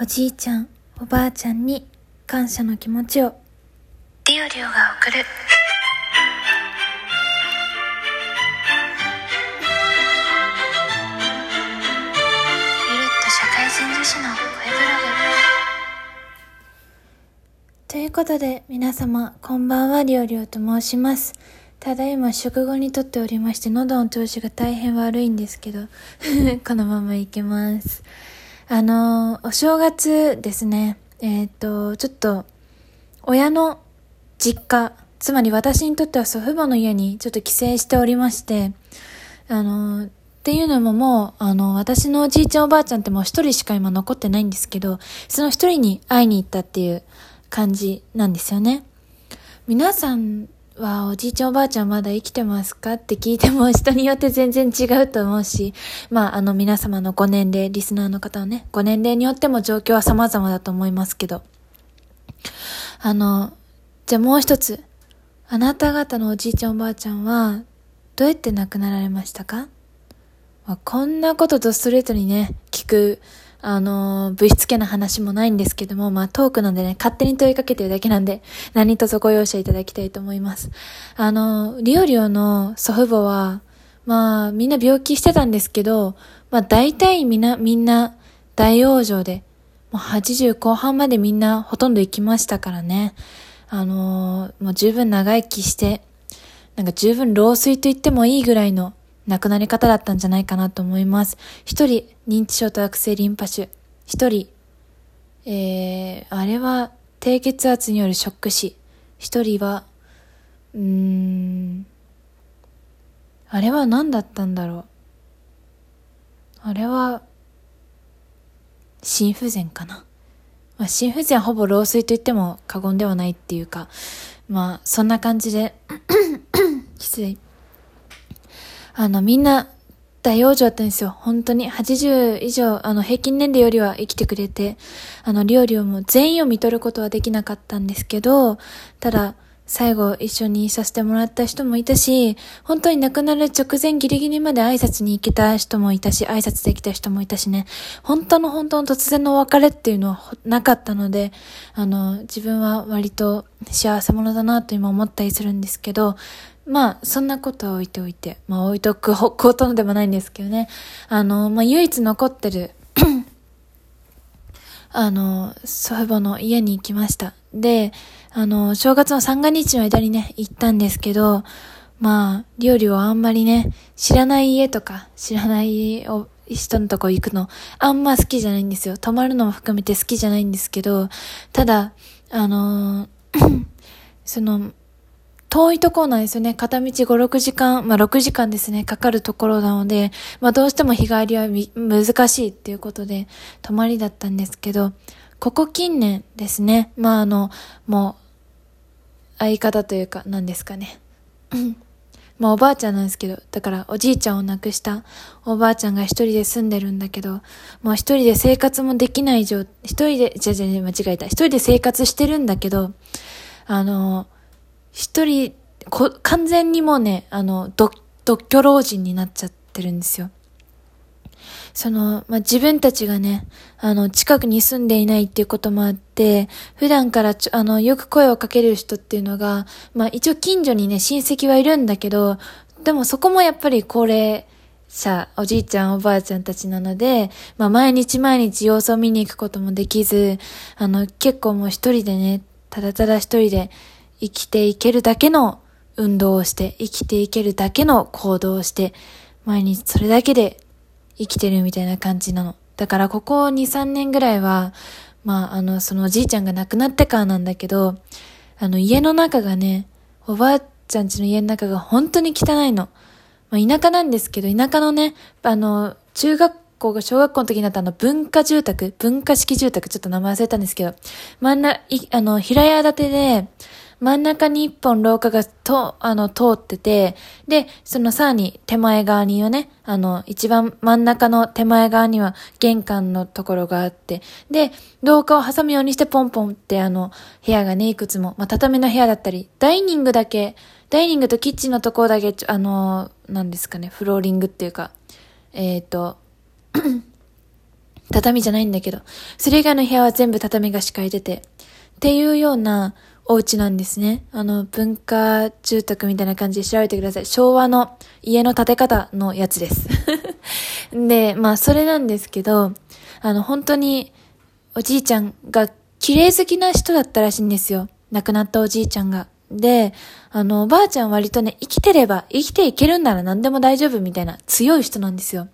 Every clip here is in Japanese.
おじいちゃん、おばあちゃんに感謝の気持ちを。リオリオが送るゆるっと社会人女子の声ブロということで、皆様、こんばんは、りょうりょうと申します。ただいま食後にとっておりまして、喉の調子が大変悪いんですけど、このままいきます。あの、お正月ですね、えっ、と、ちょっと、親の実家、つまり私にとっては祖父母の家にちょっと帰省しておりまして、あの、っていうのももう、あの、私のおじいちゃんおばあちゃんってもう一人しか今残ってないんですけど、その一人に会いに行ったっていう感じなんですよね。皆さんはおじいちゃんおばあちゃんまだ生きてますか？って聞いても人によって全然違うと思うし、まああの皆様のご年齢、リスナーの方はね、ご年齢によっても状況は様々だと思いますけど。あの、じゃあもう一つ。あなた方のおじいちゃんおばあちゃんは、どうやって亡くなられましたか？まこんなこととストレートにね、聞く、あのー、ぶしつけな話もないんですけども、まあトークなんでね、勝手に問いかけてるだけなんで、何卒ご容赦いただきたいと思います。あの、リオリオの祖父母は、まあみんな病気してたんですけど、まあ大体みんな、みんな大往生で、もう80後半までみんなほとんど生きましたからね。あの、もう十分長生きして、なんか十分老衰と言ってもいいぐらいの亡くなり方だったんじゃないかなと思います。一人、認知症と悪性リンパ腫。一人、えー、あれは低血圧によるショック死。一人は、うーん、あれは何だったんだろう。あれは、心不全かな。まあ、心不全はほぼ老衰と言っても過言ではないっていうか、まあ、そんな感じで、失礼。あの、みんな、大往生だったんですよ。本当に。80以上、あの、平均年齢よりは生きてくれて、あの、料理をもう全員を見取ることはできなかったんですけど、ただ、最後一緒にさせてもらった人もいたし、本当に亡くなる直前ギリギリまで挨拶に行けた人もいたし、挨拶できた人もいたしね、本当の本当の突然のお別れっていうのはなかったので、あの、自分は割と幸せ者だなと今思ったりするんですけど、まあ、そんなことは置いておいて、まあ置いとくこ とでもないんですけどね。あの、まあ唯一残ってるあの、祖父母の家に行きました。で、あの、正月の三が日の間にね、行ったんですけど、まあ、料理をあんまりね、知らない家とか、知らない人のとこ行くの、あんま好きじゃないんですよ。泊まるのも含めて好きじゃないんですけど、ただ、あの その、遠いところなんですよね。片道5、6時間、まあ6時間ですね、かかるところなので、まあどうしても日帰りは難しいっていうことで、泊まりだったんですけど、ここ近年ですね、まああの、もう、相方というか、何ですかね。まあおばあちゃんなんですけど、だからおじいちゃんを亡くしたおばあちゃんが一人で住んでるんだけど、もう一人で生活もできない状、一人で、じゃじゃ間違えた。一人で生活してるんだけど、あの、一人、こ、完全にもうね、あの、独、独居老人になっちゃってるんですよ。その、まあ、自分たちがね、あの、近くに住んでいないっていうこともあって、普段からちょ、あの、よく声をかける人っていうのが、まあ、一応近所にね、親戚はいるんだけど、でもそこもやっぱり高齢者、おじいちゃんおばあちゃんたちなので、まあ、毎日毎日様子を見に行くこともできず、あの、結構もう一人でね、ただただ一人で生きていけるだけの運動をして、生きていけるだけの行動をして、毎日それだけで生きてるみたいな感じなの。だからここ2、3年ぐらいは、まあ、あの、そのおじいちゃんが亡くなってからなんだけど、あの、家の中がね、おばあちゃん家の家の中が本当に汚いの。まあ、田舎なんですけど、田舎のね、あの、中学校が小学校の時になったあの、文化住宅、文化式住宅、ちょっと名前忘れたんですけど、真ん中、あの、平屋建てで、真ん中に一本廊下がと、あの、通ってて、で、そのさらに手前側にはね、あの、一番真ん中の手前側には玄関のところがあって、で、廊下を挟むようにしてポンポンってあの、部屋がね、いくつも、まあ、畳の部屋だったり、ダイニングだけ、ダイニングとキッチンのところだけ、あの、なんですかね、フローリングっていうか、えっ、ー、と、畳じゃないんだけど、それ以外の部屋は全部畳が敷かれてて、っていうようなお家なんですね。あの、文化住宅みたいな感じで調べてください。昭和の家の建て方のやつです。で、まあ、それなんですけど、あの、本当に、おじいちゃんが綺麗好きな人だったらしいんですよ。亡くなったおじいちゃんが。で、あの、おばあちゃん割とね、生きてれば、生きていけるんなら何でも大丈夫みたいな強い人なんですよ。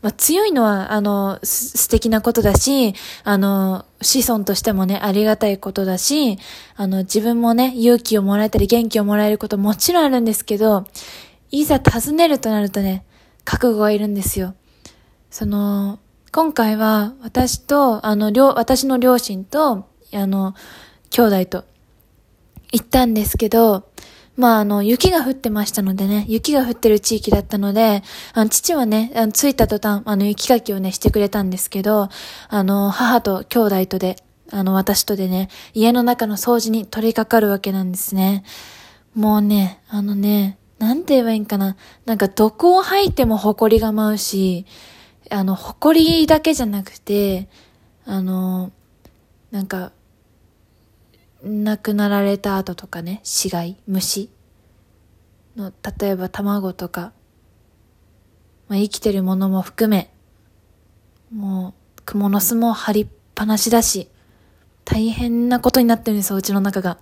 まあ、強いのは、あの、素敵なことだし、あの、子孫としてもね、ありがたいことだし、あの、自分もね、勇気をもらえたり元気をもらえることもちろんあるんですけど、いざ尋ねるとなるとね、覚悟がいるんですよ。その、今回は私と、あの、両、私の両親と、あの、兄弟と行ったんですけど、まあ、あの、雪が降ってましたのでね、雪が降ってる地域だったので、あの、父はね、あの着いた途端、あの、雪かきをね、してくれたんですけど、あの、母と兄弟とで、あの、私とでね、家の中の掃除に取り掛かるわけなんですね。もうね、あのね、なんて言えばいいんかな。なんか、どこを吐いても埃が舞うし、あの、埃だけじゃなくて、あの、なんか、亡くなられた後とかね、死骸、虫。の、例えば卵とか、まあ、生きてるものも含め、もう、蜘蛛の巣も張りっぱなしだし、大変なことになってるんですよ、うちの中が。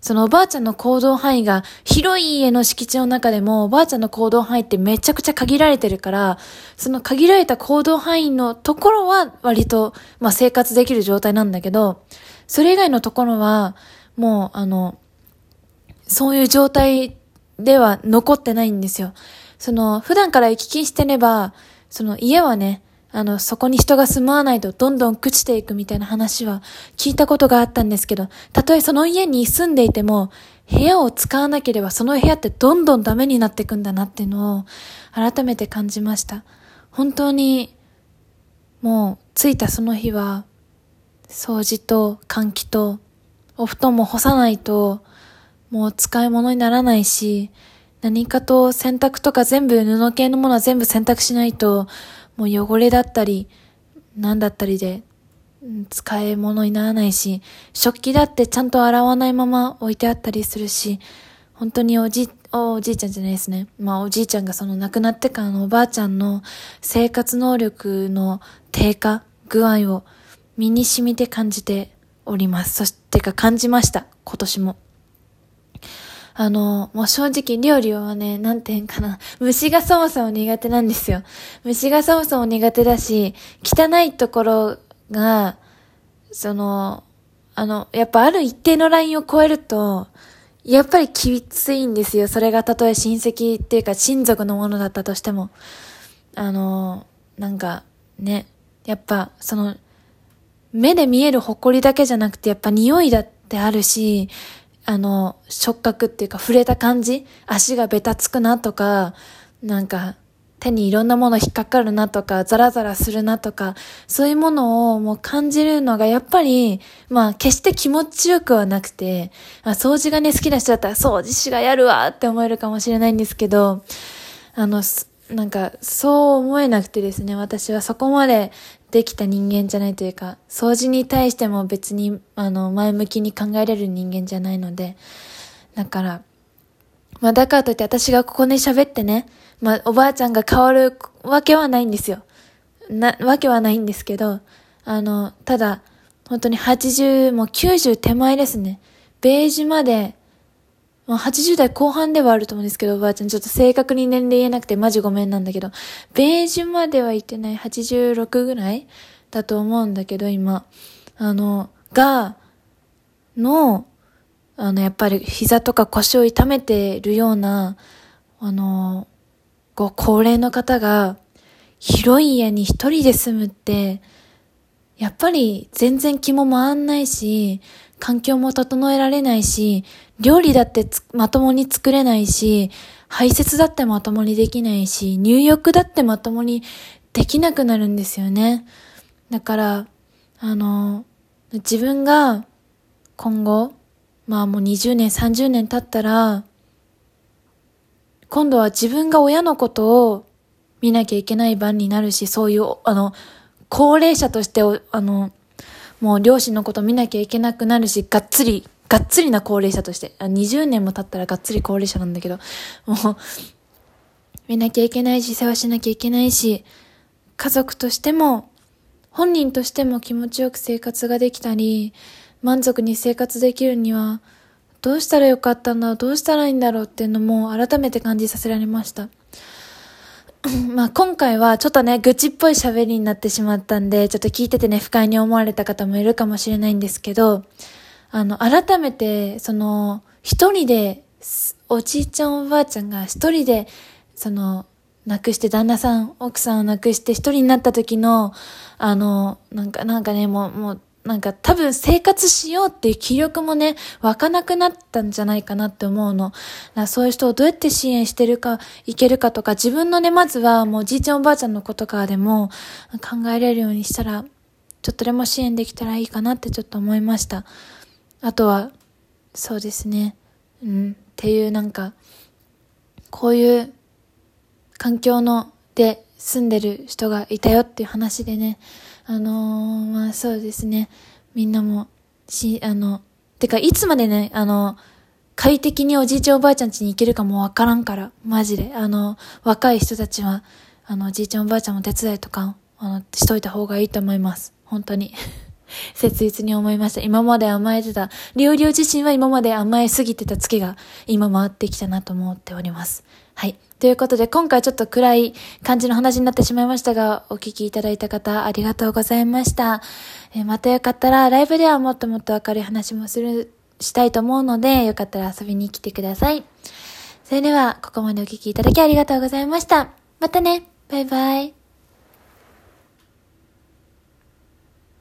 そのおばあちゃんの行動範囲が広い家の敷地の中でもおばあちゃんの行動範囲ってめちゃくちゃ限られてるから、その限られた行動範囲のところは割と、まあ生活できる状態なんだけど、それ以外のところは、もう、あの、そういう状態では残ってないんですよ。その、普段から行き来してれば、その家はね、あの、そこに人が住まわないとどんどん朽ちていくみたいな話は聞いたことがあったんですけど、たとえその家に住んでいても、部屋を使わなければその部屋ってどんどんダメになっていくんだなっていうのを改めて感じました。本当に、もう着いたその日は、掃除と換気とお布団も干さないともう使い物にならないし、何かと洗濯とか全部布系のものは全部洗濯しないともう汚れだったり何だったりで使い物にならないし、食器だってちゃんと洗わないまま置いてあったりするし、本当におじ、おじいちゃんじゃないですね。まあおじいちゃんがその亡くなってからのおばあちゃんの生活能力の低下具合を身に染みて感じております。そしてか感じました。今年も。あの、もう正直料理はね、なんて言うんかな。虫がそもそも苦手なんですよ。虫がそもそも苦手だし、汚いところが、その、あの、やっぱある一定のラインを超えると、やっぱりきついんですよ。それがたとえ親戚っていうか親族のものだったとしても。あの、なんか、ね、やっぱ、その、目で見える埃だけじゃなくてやっぱ匂いだってあるし、あの、触覚っていうか触れた感じ足がベタつくなとか、なんか手にいろんなもの引っかかるなとか、ザラザラするなとか、そういうものをもう感じるのがやっぱり、まあ決して気持ちよくはなくて、あ掃除がね好きな人だったら掃除しがやるわって思えるかもしれないんですけど、あの、なんか、そう思えなくてですね、私はそこまでできた人間じゃないというか、掃除に対しても別に、あの、前向きに考えれる人間じゃないので、だから、まあだからといって私がここで喋ってね、まあおばあちゃんが変わるわけはないんですよ。な、わけはないんですけど、あの、ただ、本当に80、も90手前ですね。ベージュまでまあ、80代後半ではあると思うんですけど、おばあちゃん、ちょっと正確に年齢言えなくてマジごめんなんだけど、ベージュまでは行ってない86ぐらいだと思うんだけど、今。あの、が、の、あの、やっぱり膝とか腰を痛めてるような、あの、ご高齢の方が、広い家に一人で住むって、やっぱり全然気も回んないし、環境も整えられないし、料理だってまともに作れないし、排泄だってまともにできないし、入浴だってまともにできなくなるんですよね。だから、あの、自分が今後、まあもう20年、30年経ったら、今度は自分が親のことを見なきゃいけない番になるし、そういう、あの、高齢者としてあの、もう両親のこと見なきゃいけなくなるし、がっつり、がっつりな高齢者として、20年も経ったらがっつり高齢者なんだけど、もう、見なきゃいけないし、世話しなきゃいけないし、家族としても、本人としても気持ちよく生活ができたり、満足に生活できるには、どうしたらよかったんだろう、どうしたらいいんだろうっていうのも改めて感じさせられました。まあ今回はちょっとね、愚痴っぽい喋りになってしまったんで、ちょっと聞いててね、不快に思われた方もいるかもしれないんですけど、あの、改めて、その、一人で、おじいちゃんおばあちゃんが一人で、その、亡くして旦那さん、奥さんを亡くして一人になった時の、あの、なんか、なんかね、もう、もう、なんか多分生活しようっていう気力もね、湧かなくなったんじゃないかなって思うの。そういう人をどうやって支援してるか、いけるかとか、自分のね、まずはもうじいちゃんおばあちゃんのことからでも考えれるようにしたら、ちょっとでも支援できたらいいかなってちょっと思いました。あとは、そうですね。うん、っていうなんか、こういう環境の、で住んでる人がいたよっていう話でね、あのー、まあそうですね。みんなも、し、あの、てか、いつまでね、あの、快適におじいちゃんおばあちゃん家に行けるかもわからんから、マジで。あの、若い人たちは、あの、おじいちゃんおばあちゃんも手伝いとか、あの、しといた方がいいと思います。本当に。切実に思いました。今まで甘えてた、リオリオ自身は今まで甘えすぎてた月が今回ってきたなと思っております。はい。ということで、今回ちょっと暗い感じの話になってしまいましたが、お聞きいただいた方、ありがとうございました。え、またよかったら、ライブではもっともっと明るい話もする、したいと思うので、よかったら遊びに来てください。それでは、ここまでお聞きいただきありがとうございました。またねバイバイ